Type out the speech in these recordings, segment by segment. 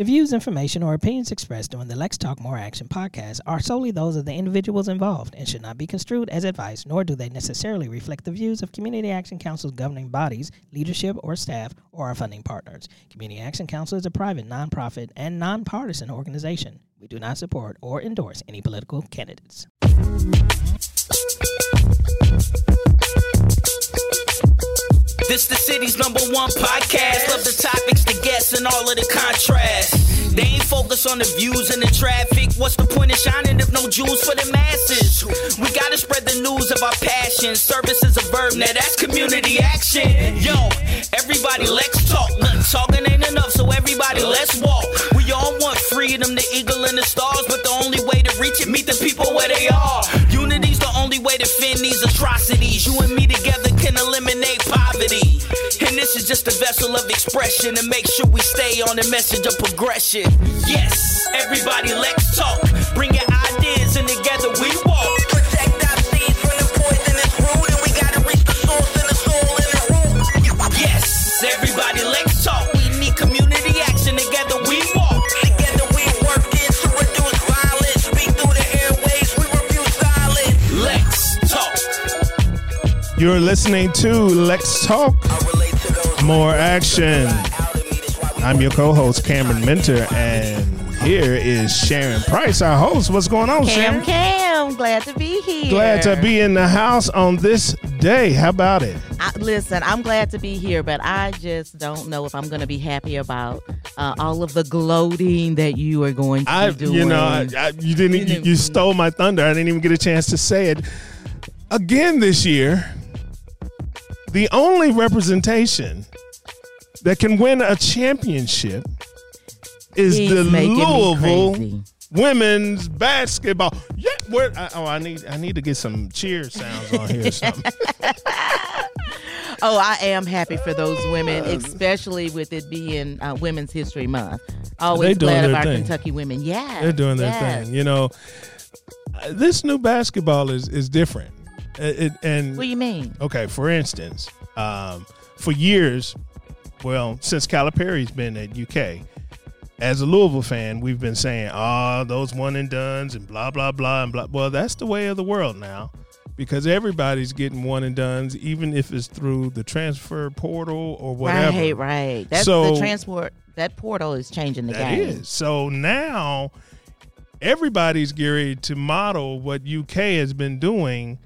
The views, information, or opinions expressed during the Lex Talk More Action podcast are solely those of the individuals involved and should not be construed as advice, nor do they necessarily reflect the views of Community Action Council's governing bodies, leadership, or staff, or our funding partners. Community Action Council is a private, nonprofit, and nonpartisan organization. We do not support or endorse any political candidates. This the city's number one podcast. Love the topics, the guests, and all of the contrast. They ain't focused on the views and the traffic. What's the point of shining if no jewels for the masses? We gotta spread the news of our passion. Service is a verb, now that's community action. Yo, everybody, let's talk. Talking ain't enough, so everybody, let's walk. We all want freedom, the eagle and the stars, but the only way to reach it, meet the people where they are. Unity's the only way to fend these atrocities. You and me together can eliminate poverty. And this is just a vessel of expression to make sure we stay on the message of progression. Yes, everybody, let's talk. Bring your ideas and together we You're listening to Let's Talk More Action. I'm your co-host Cameron Mentor, and here is Sharon Price, our host. What's going on, Sharon? Cam Cam, glad to be here. Glad to be in the house on this day. How about it? I, listen, I'm glad to be here, but I just don't know if I'm going to be happy about uh, all of the gloating that you are going to I, doing. you know, I, I, you didn't. You, you stole my thunder. I didn't even get a chance to say it again this year. The only representation that can win a championship is He's the Louisville women's basketball. Yeah, where? I, oh, I need I need to get some cheer sounds on here. Or something. Oh, I am happy for those women, especially with it being uh, Women's History Month. Always glad of our thing. Kentucky women. Yeah, They're doing their yes. thing. You know, Uh, this new basketball is is different. It, it- and What do you mean? Okay, for instance, um, for years, well, since Calipari's been at UK, as a Louisville fan, we've been saying, "Ah, those one and dones and blah blah blah and blah." Well, that's the way of the world now, because everybody's getting one and dones, even if it's through the transfer portal or whatever. Right, right. That's So- the transport. That portal is changing the That game. is. So now everybody's geared to model what UK has been doing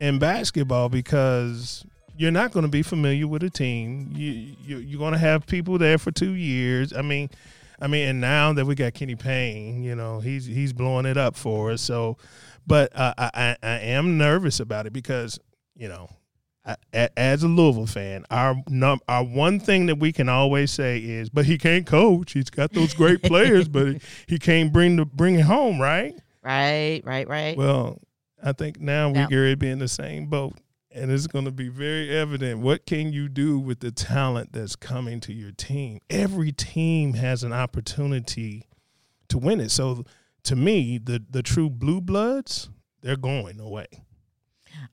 in basketball because you're not going to be familiar with a team. You, you you're going to have people there for two years. I mean, I mean, and now that we got Kenny Payne, you know, he's he's blowing it up for us. So, but uh, I, I am nervous about it because you know I- as a Louisville fan, our num- our one thing that we can always say is, but he can't coach. He's got those great players, but he can't bring the bring it home, right? Right, right, right. Well, I think now we're going to be in the same boat, and it's going to be very evident. What can you do with the talent that's coming to your team? Every team has an opportunity to win it. So, to me, the the true blue bloods, they're going away.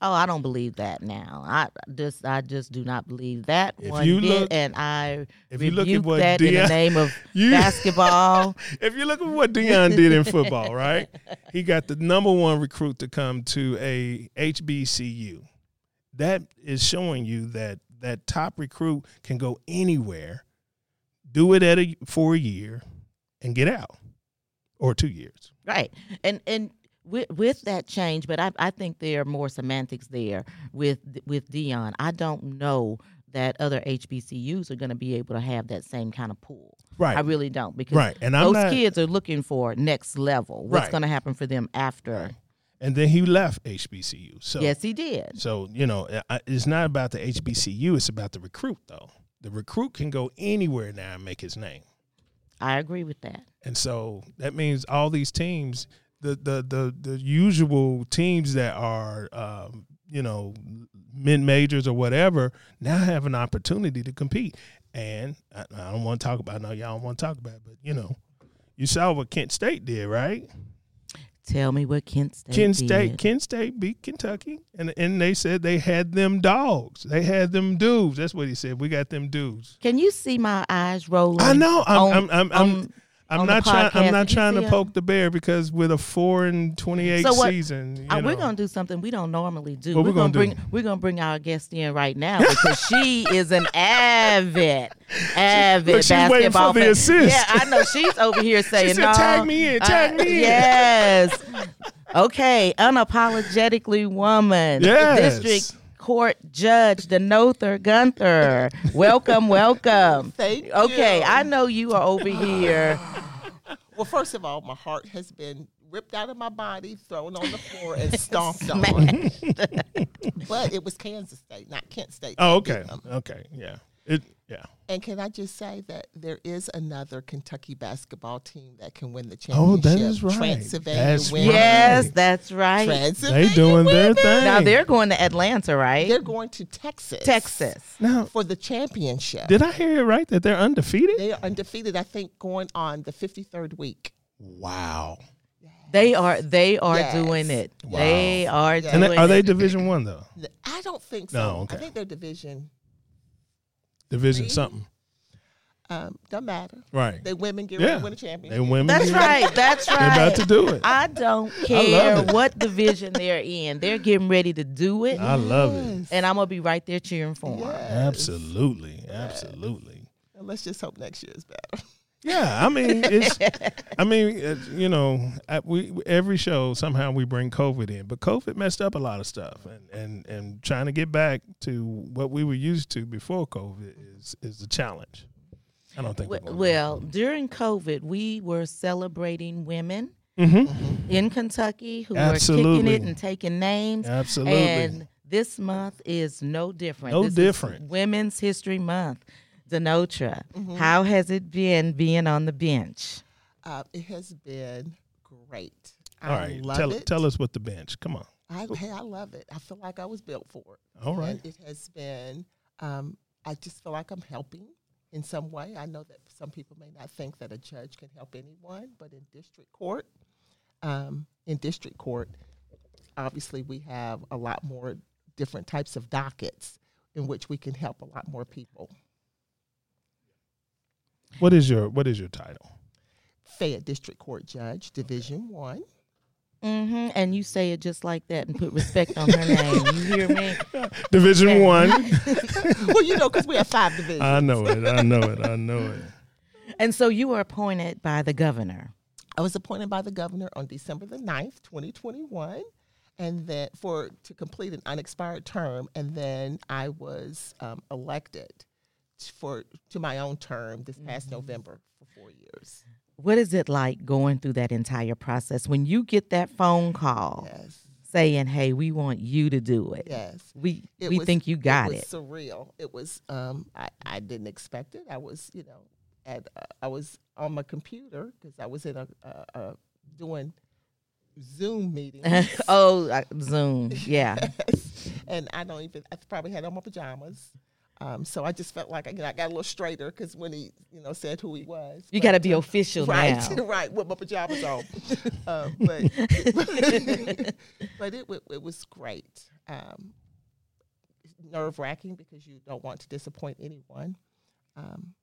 Oh, I don't believe that now. I just, I just do not believe that If one you bit, look- and I if you look at what that in the name of You- basketball. if you look at what Deion did in football, right? He got the number one recruit to come to a HBCU. That is showing you that that top recruit can go anywhere, do it at a for a year, and get out, or two years. Right. And and with, with that change, but I I think there are more semantics there with with Deion. I don't know that other HBCUs are going to be able to have that same kind of pool. Right. I really don't because Right, and those not- kids are looking for next level. What's Right. going to happen for them after? And then he left HBCU. So yes, he did. So you know, it's not about the HBCU; it's about the recruit, though. The recruit can go anywhere now and make his name. I agree with that. And so that means all these teams, the the the the usual teams that are um, you know mid majors or whatever, now have an opportunity to compete. And I, I don't want to talk about. I know y'all don't want to talk about, it, but you know, you saw what Kent State did, right? Tell me what Kent State Kent did. State, Kent State beat Kentucky, and and they said they had them dogs. They had them dudes. That's what he said. We got them dudes. Can you see my eyes rolling? I know. I'm. on- I'm. I'm, I'm on- I'm the not trying. I'm not trying to poke the bear because with a four and twenty eight So what- season, you Uh, know, we're gonna do something we don't normally do. What we're we gonna bring do? we're gonna bring our guest in right now because she is an avid, avid Look, she's waiting basketball for the fan. assist. Yeah, I know she's over here saying, said, "No, "Tag me in, tag uh, me in." Yes. okay, unapologetically woman. Yes. District Court Judge Denotra Gunther. Welcome, welcome. Thank Okay, you. I know you are over here. Well, first of all, my heart has been ripped out of my body, thrown on the floor, and stomped on. but it was Kansas State, not Kent State. Oh, okay, okay, yeah, it, yeah. And can I just say that there is another Kentucky basketball team that can win the championship? Oh, that is right. Transylvania That's women. Yes, that's right. Transylvania They doing their thing. Now they're going to Atlanta, right? They're going to Texas. Texas. Now, for the championship. did I hear it right that they're undefeated? They are undefeated. I think going on the 53rd week. Wow. They are they are Yes. doing it. They are Yeah. And they, are they. Division One though? I don't think so. No, okay. I think they're division. Division Three? something. Um, don't matter. Right. They women get Yeah. ready to win a They championship. women. That's right. That's right. They're about to do it. I don't care it. what division they're in. They're getting ready to do it. I love it. And I'm gonna be right there cheering for them. Absolutely, absolutely. And let's just hope next year is better. Yeah, I mean, it's. I mean, uh, you know, we every show somehow we bring COVID in, but COVID messed up a lot of stuff, and and and trying to get back to what we were used to before COVID is is a challenge. I don't think. we're W- gonna- Well, during COVID, we were celebrating women in Kentucky who were kicking it and taking names. Absolutely. And this month is no different. No This is different. Women's History Month. Denotra, how has it been being on the bench? Uh, it has been great. all I right, love tell it. tell us what the bench. Come on. I, hey, I love it. I feel like I was built for it. All right. And it has been. Um, I just feel like I'm helping in some way. I know that some people may not think that a judge can help anyone, but in district court, um, in district court, obviously we have a lot more different types of dockets in which we can help a lot more people. What is your What is your title? Fayette District Court Judge, Division One. hmm And you say it just like that and put respect on her name. You hear me? Division One. well, you know, because we have five divisions. I know it. I know it. I know it. And so you were appointed by the governor. I was appointed by the governor on December the 9th, 2021, and then for to complete an unexpired term, and then I was um, elected t- for to my own term this past November for four years. What is it like going through that entire process when you get that phone call Yes, saying, "Hey, we want you to do it. yes. We It we was- think you got it. it." Was surreal. It was. Um, I I didn't expect it. I was, you know, at uh, I was on my computer because I was in a, a, a doing Zoom meetings. oh, uh, Zoom. Yeah. and I don't even. I probably had on my pajamas. Um, so I just felt like you know, I got a little straighter because when he, you know, said who he was. You got to be uh, official right, now. right, with my pajamas on. um, but but it it was great. Um, Nerve wracking because you don't want to disappoint anyone. Um,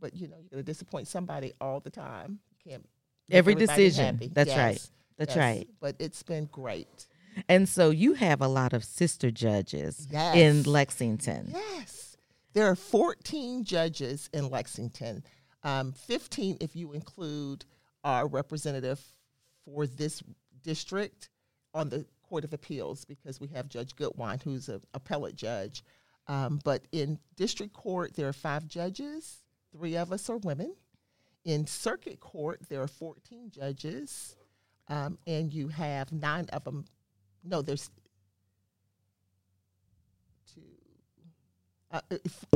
but you know you're going to disappoint somebody all the time. You can't. Every decision. happy. That's right. That's yes. right. But it's been great. And so you have a lot of sister judges in Lexington. Yes. There are 14 judges in Lexington, um, 15 if you include our representative for this district on the Court of Appeals, because we have Judge Goodwine, who's an appellate judge. Um, but in district court, there are five judges, three of us are women. In circuit court, there are 14 judges, um, and you have nine of them. No, there's two. Uh,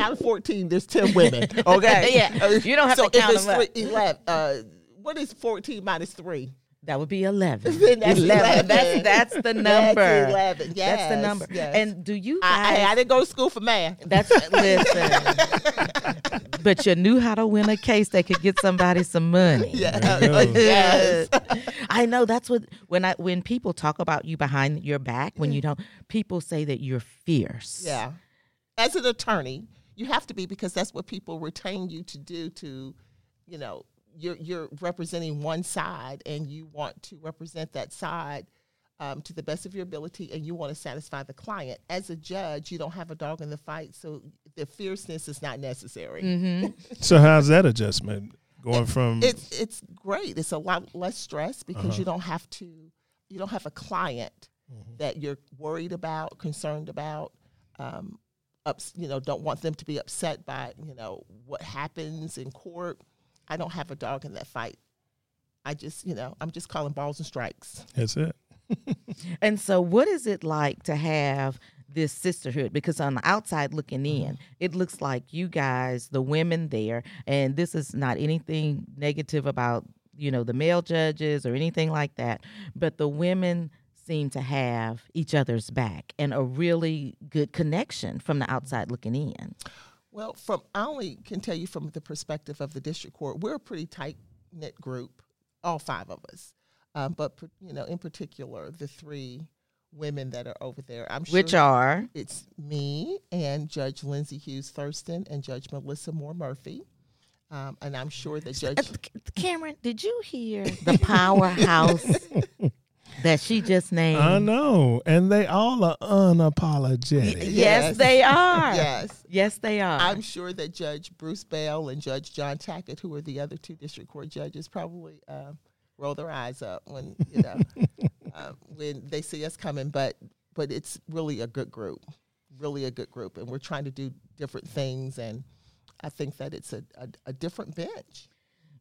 out of 14, there's 10 women. Okay. Yeah, you don't have so to count if it's them up. three, 11, uh, what is 14 minus 3? That would be 11. That's 11. That's, that's the number. That's 11. Yes. That's the number. yes. And do you I, guys? I, I didn't go to school for math. that's listen. but you knew how to win a case that could get somebody some money. Yeah. There you go. yes. I know that's what when I when people talk about you behind your back when you don't people say that you're fierce. Yeah. As an attorney, you have to be because that's what people retain you to do to, you know, you're you're representing one side and you want to represent that side um, to the best of your ability and you want to satisfy the client. As a judge, you don't have a dog in the fight, so the fierceness is not necessary. Mm-hmm. So how's that adjustment going from? It's it's great. It's a lot less stress because Uh-huh. you don't have to you don't have a client Mm-hmm. that you're worried about, concerned about. Um, ups, you know, don't want them to be upset by you know what happens in court. I don't have a dog in that fight. I just you know I'm just calling balls and strikes. That's it. And so, what is it like to have this sisterhood? Because on the outside looking in, it looks like you guys, the women there, and this is not anything negative about you know the male judges or anything like that, but the women seem to have each other's back and a really good connection from the outside looking in. Well, from I only can tell you from the perspective of the district court, we're a pretty tight knit group, all five of us. Um, but you know, in particular, the three women that are over there, I'm sure Which are it's me and Judge Lindsay Hughes Thurston and Judge Melissa Moore Murphy, um, and I'm sure that Judge Uh, Cameron, did you hear the powerhouse that she just named? I know, and they all are unapologetic. Yes, Yes. they are. yes. Yes, they are. I'm sure that Judge Bruce Bell and Judge John Tackett, who are the other two district court judges, probably uh, roll their eyes up when you know uh, when they see us coming. But but it's really a good group, really a good group, and we're trying to do different things. And I think that it's a, a, a different bench.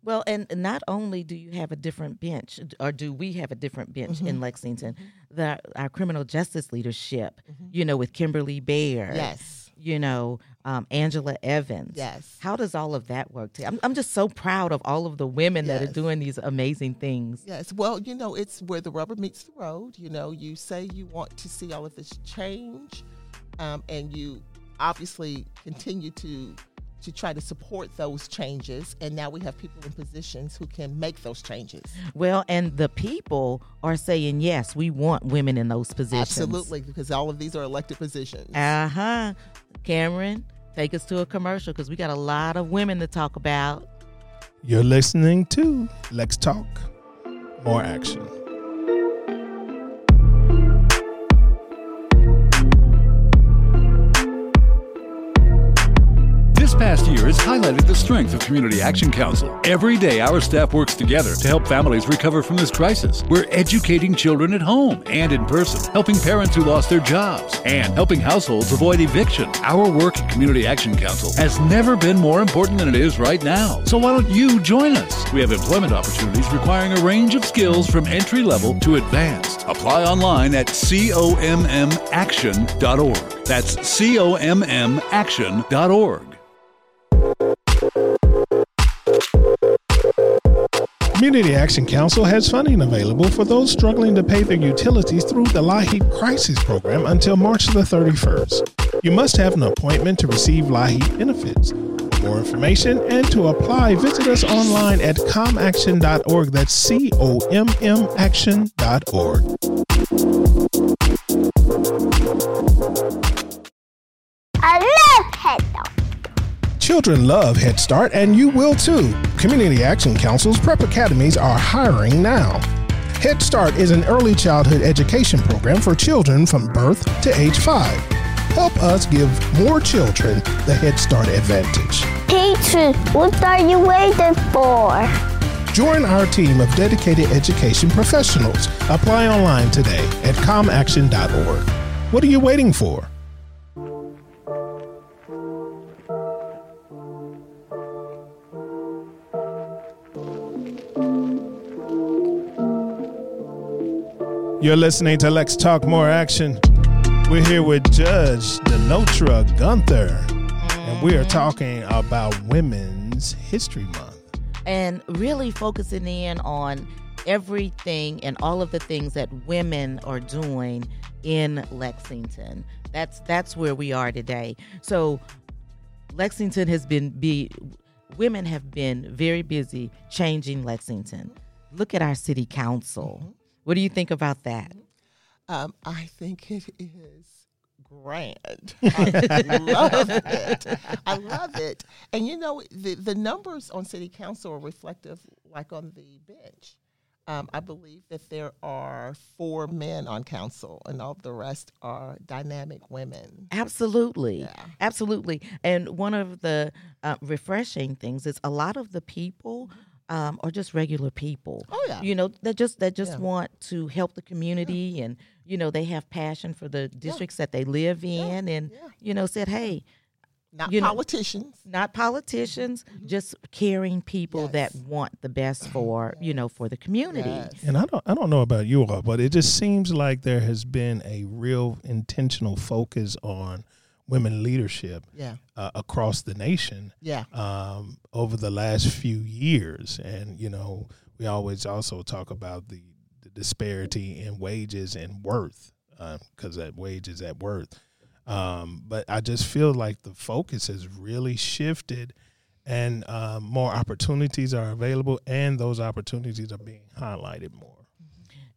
Well, and not only do you have a different bench, or do we have a different bench in Lexington, the, our criminal justice leadership, you know, with Kimberly Baird, Yes. you know, um, Angela Evans. Yes. How does all of that work? To, I'm, I'm just so proud of all of the women that are doing these amazing things. Yes, well, you know, it's where the rubber meets the road. You know, you say you want to see all of this change, um, and you obviously continue to to try to support those changes. And now we have people in positions who can make those changes. Well, and the people are saying, yes, we want women in those positions. Absolutely, because all of these are elected positions. Uh huh. Cameron, take us to a commercial because we got a lot of women to talk about. You're listening to Let's Talk, more action. Past year has highlighted the strength of Community Action Council. Every day, our staff works together to help families recover from this crisis. We're educating children at home and in person, helping parents who lost their jobs, and helping households avoid eviction. Our work at Community Action Council has never been more important than it is right now. So why don't you join us? We have employment opportunities requiring a range of skills from entry level to advanced. Apply online at commaction.org. That's commaction.org. Community Action Council has funding available for those struggling to pay their utilities through the LIHEAP Crisis Program until March the 31st. You must have an appointment to receive LIHEAP benefits. For more information and to apply, visit us online at comaction.org. That's C O M M action.org. I love Head Start. Children love Head Start, and you will too. Community Action Council's prep academies are hiring now. Head Start is an early childhood education program for children from birth to age 5. Help us give more children the Head Start advantage. Teachers, what are you waiting for? Join our team of dedicated education professionals. Apply online today at comaction.org. What are you waiting for? You're listening to Lex Talk More Action. We're here with Judge Denotra Gunther, and we are talking about Women's History Month. and really focusing in on everything and all of the things that women are doing in Lexington. That's that's where we are today. So Lexington has been be women have been very busy changing Lexington. Look at our city council. Mm-hmm. What do you think about that? Um, I think it is grand. I love it. I love it. And you know, the, the numbers on city council are reflective, like on the bench. Um, I believe that there are four men on council, and all the rest are dynamic women. Absolutely, Yeah. absolutely. And one of the uh, refreshing things is a lot of the people um, are just regular people. Oh, yeah. you know that just that just Yeah. want to help the community, and you know they have passion for the districts that they live in, and yeah. you know said, hey, Not You know- politicians. not politicians, just caring people that Mm-hmm. Want the best for you know for the community. Yes. And I don't I don't know about you all, but it just seems like there has been a real intentional focus on women leadership Yeah. uh, across the nation Yeah. um, over the last few years. And, you know, we always also talk about the, the disparity in wages and worth because that wage is at worth. Um, but I just feel like the focus has really shifted and um, more opportunities are available and those opportunities are being highlighted more.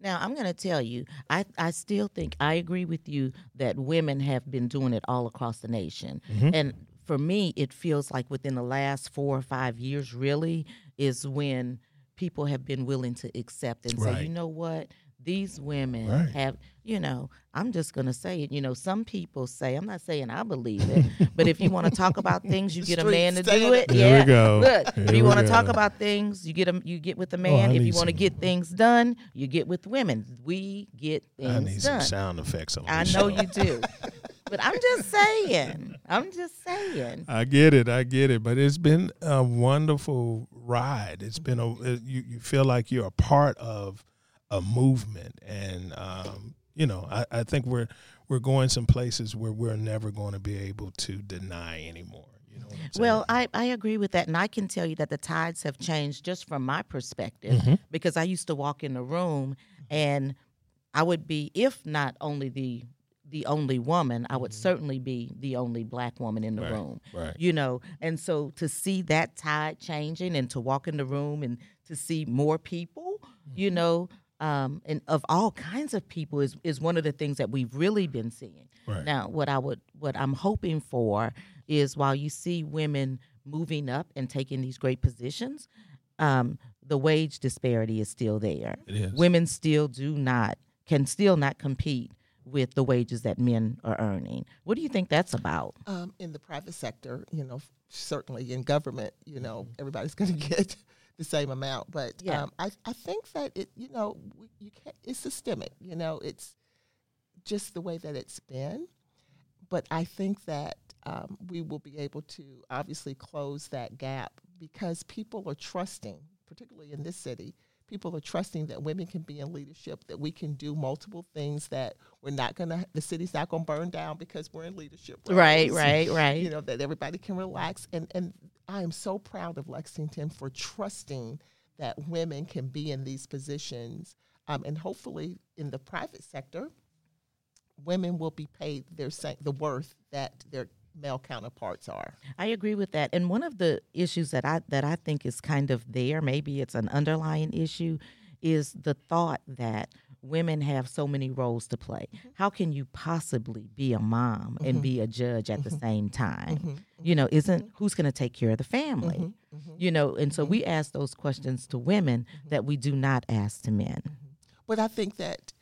Now, I'm going to tell you, I, I still think I agree with you that women have been doing it all across the nation. Mm-hmm. And for me, it feels like within the last four or five years, really, is when people have been willing to accept and say, you know what? These women Right. have, you know, I'm just going to say it. You know, some people say, I'm not saying I believe it, but if you want to talk about things, you get a man to do it. There we go. Look, if you want to talk about things, you get 'em- you get with the Oh, man. I if you want to get things done, you get with women. We get I things need some sound effects on I know show. you do. but I'm just saying. I'm just saying. I get it, I get it, but it's been a wonderful ride. It's been a you you feel like you're a part of a movement, and um, you know I, I think we're we're going some places where we're never going to be able to deny anymore. You know, what I'm? Well, I, I agree with that. And I can tell you that the tides have changed just from my perspective Mm-hmm. because I used to walk in the room and I would be, if not only the the only woman, I would certainly be the only black woman in the Mm-hmm. Right, room. right. You know, and so to see that tide changing and to walk in the room and to see more people, you Mm-hmm. know, um, and of all kinds of people is is one of the things that we've really been seeing. Right. Now, what I would what I'm hoping for is while you see women moving up and taking these great positions, um, the wage disparity is still there. It is. Women still do not can still not compete with the wages that men are earning. What do you think that's about? Um, in the private sector, you know, certainly in government, you know, everybody's going to get the same amount. But Yeah. um, I, I think that it, you know, you can't, it's systemic. You know, it's just the way that it's been. But I think that um, we will be able to obviously close that gap because people are trusting, particularly in this city. People are trusting that women can be in leadership, that we can do multiple things, that we're not gonna, the city's not gonna burn down because we're in leadership. Right, right, right. You know that everybody can relax, and and I am so proud of Lexington for trusting that women can be in these positions, um, and hopefully in the private sector, women will be paid their the worth that their male counterparts are. I agree with that. And one of the issues that I that I think is kind of there, maybe it's an underlying issue, is the thought that women have so many roles to play. Mm-hmm. How can you possibly be a mom and mm-hmm. be a judge at the mm-hmm. same time? You know, isn't who's going to take care of the family? You know, and so we ask those questions to women that we do not ask to men. But I think that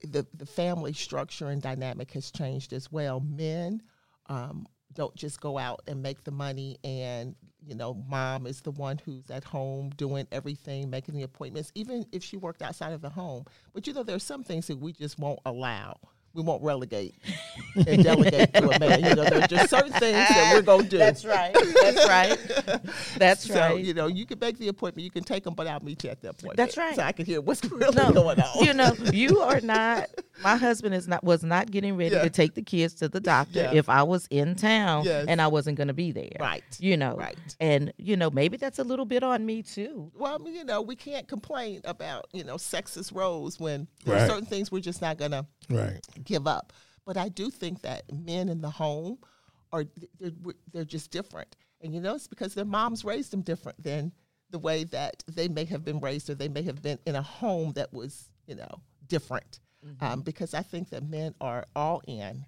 the the family structure and dynamic has changed as well. Men um, don't just go out and make the money, and you know, mom is the one who's at home doing everything, making the appointments, even if she worked outside of the home. But you know, there's some things that we just won't allow. We won't relegate and delegate to a man. You know, there's just certain things that we're gonna do. That's right. That's right. That's so, right. you know, you can make the appointment, you can take them, but I'll meet you at that point. That's right. So I can hear what's really no, going on. You know, you are not. My husband is not was not getting ready Yeah. to take the kids to the doctor Yeah. if I was in town Yes. and I wasn't going to be there. Right. You know. Right. And you know, maybe that's a little bit on me too. Well, I mean, you know, we can't complain about you know sexist roles when there's Right. certain things we're just not gonna right. Give up. But I do think that men in the home are they're, they're just different, and you know it's because their moms raised them different than the way that they may have been raised, or they may have been in a home that was you know different. Um, because I think that men are all in,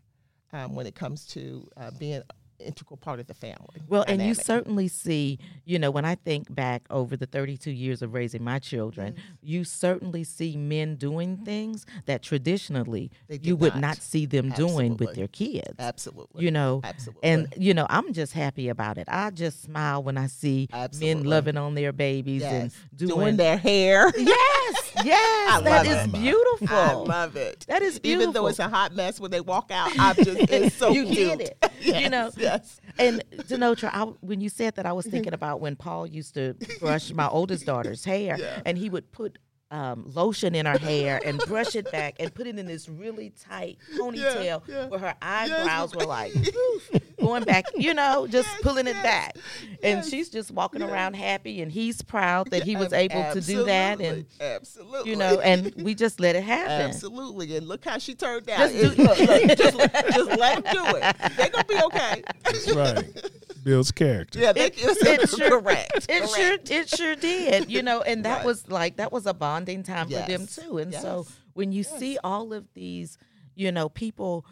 um, when it comes to uh, being integral part of the family. Well, and you certainly see, you know, when I think back over the 32 years of raising my children, you certainly see men doing things that traditionally you would not. not see them doing with Absolutely. their kids. Absolutely. You know, Absolutely. and you know, I'm just happy about it. I just smile when I see Absolutely. men loving on their babies and doing, doing their hair. Yes, yes, I that love is it. beautiful. I love it. That is beautiful. Even though it's a hot mess when they walk out, I'm just it's so you cute. did it. Yes, you know, yes. And Denotra, I, when you said that, I was mm-hmm. thinking about when Paul used to brush my oldest daughter's hair, Yeah. and he would put um, lotion in her hair and brush it back and put it in this really tight ponytail yeah. where her eyebrows were like going back, you know, just pulling it back. And she's just walking around happy, and he's proud that he was Ab- able to do that, and absolutely, absolutely, you know, and we just let it happen. absolutely, and look how she turned out. Just do- look, look, just, just let them do it. They're gonna be okay. That's right. Builds character. Yeah, they, It- it's it sure- correct. It correct. sure it sure did, you know, and that Right. was like that was a bonding time for them too. And so when you see all of these, you know, people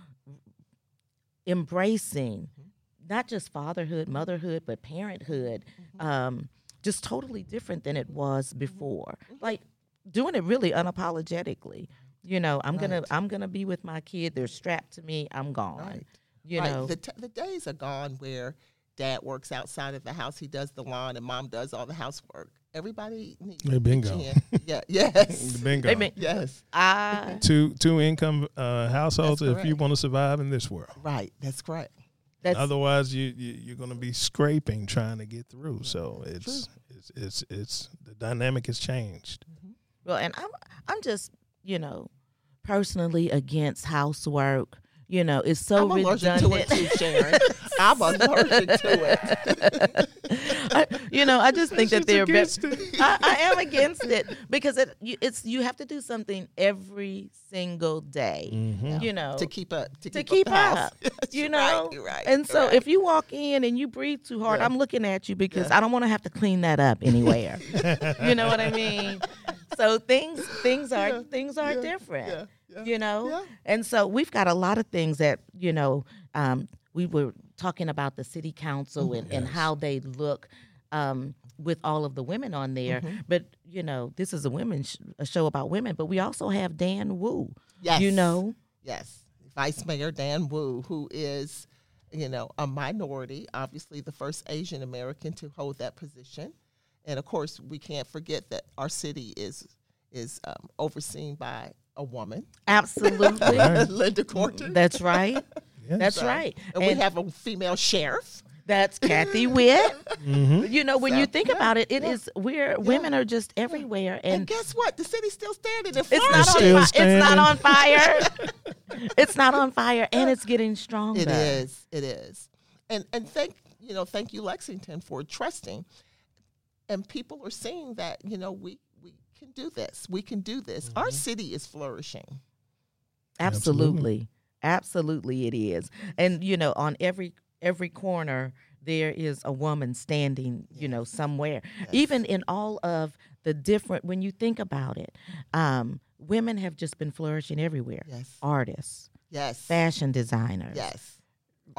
embracing not just fatherhood, motherhood, but parenthood, Mm-hmm. um, just totally different than it was before. Like doing it really unapologetically. You know, I'm gonna I'm gonna be with my kid. They're strapped to me. I'm gone. Right. You Right. know, the, t- the days are gone where dad works outside of the house, he does the lawn, and mom does all the housework. Everybody needs They to been pitch gone. in. Yeah. Yes. Bingo. They been- yes. I two two income uh, households if you want to survive in this world. Right. That's correct. that's Otherwise, you, you you're going to be scraping trying to get through. So it's it's it's it's the dynamic has changed. Well, and I'm I'm just you know personally against housework. You know, it's so I'm allergic to it redundant. too, Sharon. I'm allergic to it. I- you know, I just think that they're. Be- I, I am against it because it you, it's you have to do something every single day. Mm-hmm. You know, to keep up. To, to keep, keep up. up. You know, Right, you're right. and so you're if you walk in and you breathe too hard, Yeah. I'm looking at you because I don't want to have to clean that up anywhere. you know what I mean? So things things are Yeah, things are yeah, different. Yeah, You know, yeah. and so we've got a lot of things that you know. Um, we were talking about the city council and, and how they look. Um, with all of the women on there, Mm-hmm. but you know, this is a women sh- a show about women, but we also have Dan Wu. Yes. You know, Yes, Vice Mayor Dan Wu, who is, you know, a minority, obviously the first Asian American to hold that position, and of course we can't forget that our city is is um, overseen by a woman, absolutely. Right. Linda Gorton, That's right. That's So- right. and, we have a female sheriff. that's Kathy Witt. Mm-hmm. You know, when you think yeah, about it, it yeah, is we're women are just everywhere, And, and guess what? The city's still standing and it's flourishing. not on still fi- it's not on fire. it's not on fire, and it's getting stronger. It is. It is. And and thank you know thank you Lexington for trusting. And people are seeing that you know we we can do this. We can do this. Our city is flourishing. Absolutely. Absolutely it is. And you know, on every every corner there is a woman standing, you know, somewhere. Even in all of the different when you think about it, um, women have just been flourishing everywhere. Yes. Artists, Yes. fashion designers. Yes.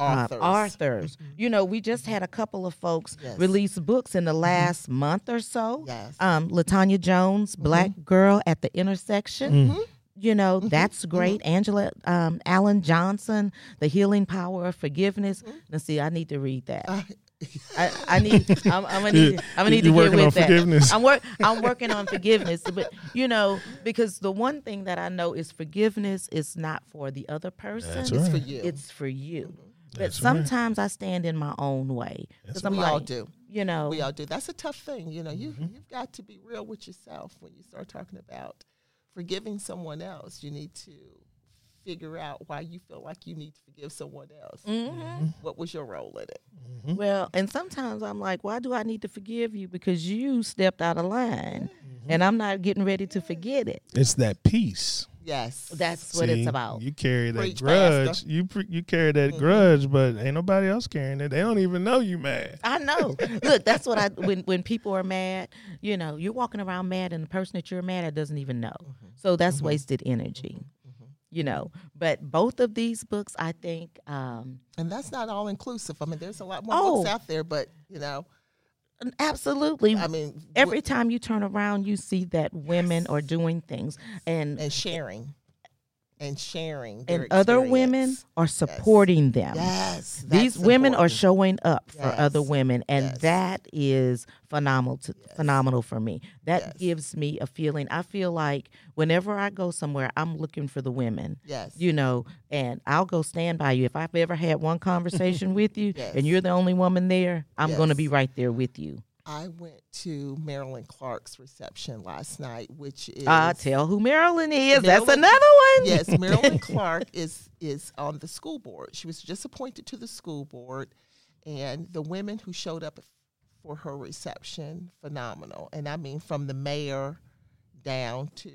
Uh, Authors. authors. You know, we just had a couple of folks Yes. release books in the last month or so. Yes. Um, Latanya Jones, Black Girl at the Intersection. Mm-hmm. You know, that's great. Angela um, Allen Johnson, The Healing Power of Forgiveness. Mm-hmm. Let's see, I need to read that. Uh, I, I need. I'm, I'm gonna need. I'm gonna need to get working with on that. forgiveness? I'm work. I'm working on forgiveness, but you know, because the one thing that I know is forgiveness is not for the other person. That's it's for you. It's for you. But That's right. sometimes I stand in my own way because I'm we like, all do. you know, We all do. That's a tough thing. You know, you Mm-hmm. you've got to be real with yourself when you start talking about forgiving someone else. You need to figure out why you feel like you need to forgive someone else. Mm-hmm. What was your role in it? well, and sometimes I'm like, why do I need to forgive you because you stepped out of line, and I'm not getting ready to forget it. It's that peace. Yes. That's what it's about. You carry that Preach, grudge. Pastor. You pre- you carry that mm-hmm. grudge, but ain't nobody else carrying it. They don't even know you mad. I know. Look, that's what I when when people are mad, you know, you're walking around mad, and the person that you're mad at doesn't even know. Mm-hmm. So that's mm-hmm. wasted energy. you know. But both of these books, I think, um, And that's not all inclusive. I mean, there's a lot more Oh. books out there, but you know, absolutely. I mean, Every time you turn around, you see that women are doing things, and and sharing, and sharing, their and other women are supporting them. Yes, These women are showing up for other women, and yes. that is phenomenal. To, Phenomenal for me. That Yes. gives me a feeling. I feel like whenever I go somewhere, I'm looking for the women. Yes. You know, and I'll go stand by you. If I've ever had one conversation with you, Yes. and you're the only woman there, I'm going to be right there with you. I went to Marilyn Clark's reception last night, which is Ah, tell who Marilyn is. That's another one. yes, Marilyn Clark is is on the school board. She was just appointed to the school board, and the women who showed up for her reception, phenomenal. And I mean, from the mayor down to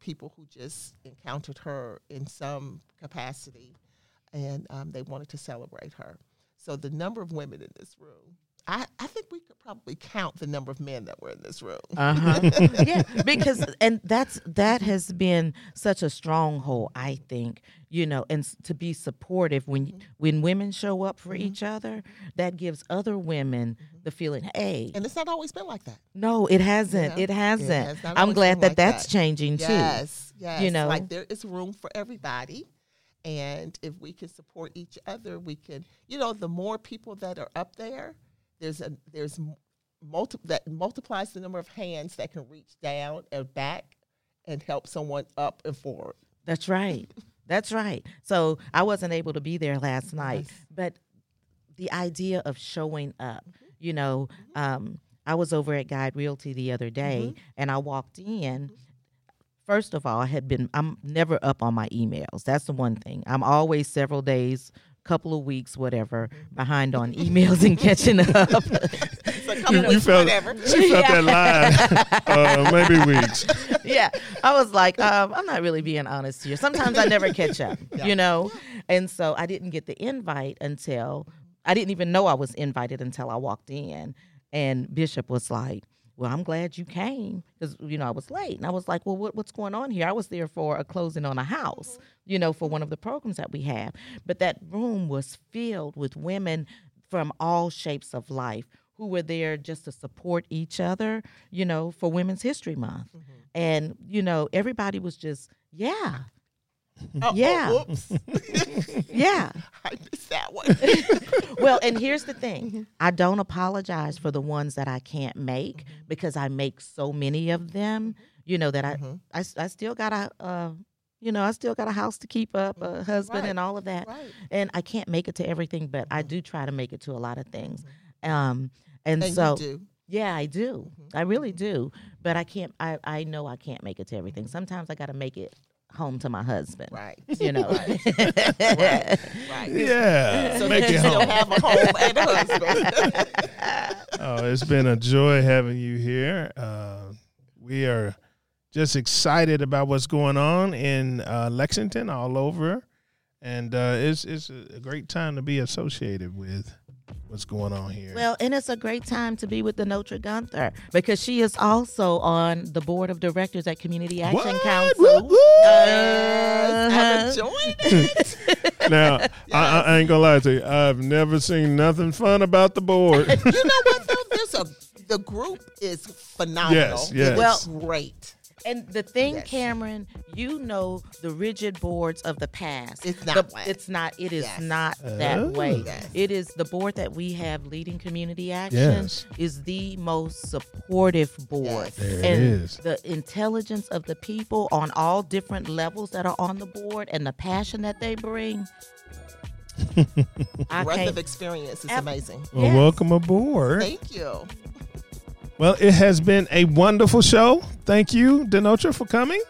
people who just encountered her in some capacity, and um, they wanted to celebrate her. So the number of women in this room. I, I think we could probably count the number of men that were in this room. Uh huh. yeah, because and that's that has been such a stronghold. I think you know, and to be supportive when mm-hmm. when women show up for mm-hmm. each other, that gives other women mm-hmm. the feeling, hey, And it's not always been like that. no, it hasn't. know, It hasn't. has not I'm glad that like that's that. changing too. Yes, yes. You know? like there is room for everybody, and if we can support each other, we can. You know, the more people that are up there, there's a there's multi that multiplies the number of hands that can reach down and back and help someone up and forward. That's right. That's right. So I wasn't able to be there last night, but the idea of showing up, mm-hmm. you know, mm-hmm. um, I was over at Guide Realty the other day mm-hmm. and I walked in. First of all, I had been, I'm never up on my emails. That's the one thing. I'm always several days, couple of weeks, whatever, behind on emails and catching up. You, you felt she felt that line, uh, maybe weeks. yeah, I was like, um, I'm not really being honest here. Sometimes I never catch up, you know, and so I didn't get the invite until I didn't even know I was invited until I walked in, and Bishop was like. Well, I'm glad you came because you know I was late, and I was like, "Well, what, what's going on here?" I was there for a closing on a house, you know, for one of the programs that we have. But that room was filled with women from all shapes of life who were there just to support each other, you know, for Women's History Month. Mm-hmm. And, you know, everybody was just, yeah, Oh, Yeah. oh, oops, yeah. I missed that one. well, and here's the thing I don't apologize for the ones that I can't make because I make so many of them, you know, that I, I, s- I still got a, uh, you know, I still got a house to keep up, a husband, Right. and all of that. Right. And I can't make it to everything, but I do try to make it to a lot of things. Um, and, and so. Yeah, I do. I really do. But I can't. I I know I can't make it to everything. Sometimes I got to make it home to my husband. Right. You know. Right. Right. Yeah, So make you it still home. have a home and a husband. Oh, it's been a joy having you here. Uh, we are just excited about what's going on in uh, Lexington, all over, and uh, it's it's a great time to be associated with what's going on here. Well, and it's a great time to be with Denotra Gunther because she is also on the board of directors at Community Action What? Council. Woo, woo. I'm Uh-huh. enjoying it. now, I, I, I ain't gonna lie to you. I've never seen nothing fun about the board. you know what though? There's a the group is phenomenal. Yes, yes. Well- great. And the thing, Yes. Cameron, you know the rigid boards of the past. It's The- not that. It's not. It is Yes. not that Oh. way. Yes. It is the board that we have leading community action Yes. is the most supportive board. Yes. There and is. the intelligence of the people on all different levels that are on the board and the passion that they bring. I Breadth of experience is Ab- amazing. Well, Yes. welcome aboard. Thank you. Well, it has been a wonderful show. Thank you, Denotra, for coming.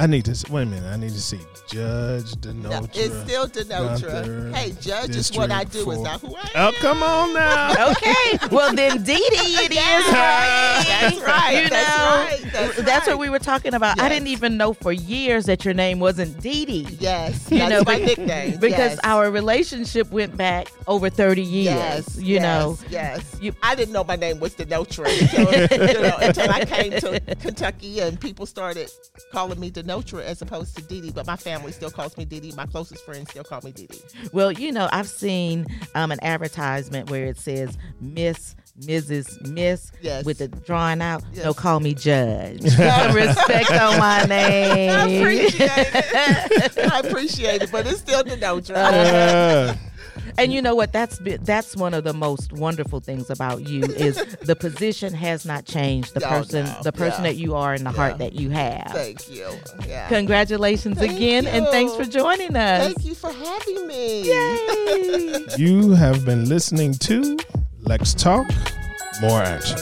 I need to wait a minute. I need to see Judge No, Denotra. it's still Denotra. Hey, judge is what I do. Is not who I am. Oh, come on now. okay. Well, then Dee Dee, it is right. That's right. You That's know, right. That's That's what we were talking about. I didn't even know for years that your name wasn't Dee Dee. Yes, You that's know, my be- nickname. Because yes. our relationship went back over 30 years. yes, you yes, know. yes. You- I didn't know my name was Denotra until, you know, until I came to Kentucky and people started calling me Denotra as opposed to Dee. But my family still calls me Dee. My closest friends still call me Dee. Well, you know, I've seen um, an advertisement where it says Miss, Mrs., Miss, Yes. with the drawing out. No, Yes. call me Judge. Some respect on my name. I appreciate it. I appreciate it, but it's still Denotra. Uh, And you know what? That's be- that's one of the most wonderful things about you is the position has not changed. The No, person, no. the person Yeah. that you are, and the heart that you have. Thank you. Yeah. Congratulations Thank again, and thanks for joining us. Thank you for having me. Yay. you have been listening to Lex Talk, More Action.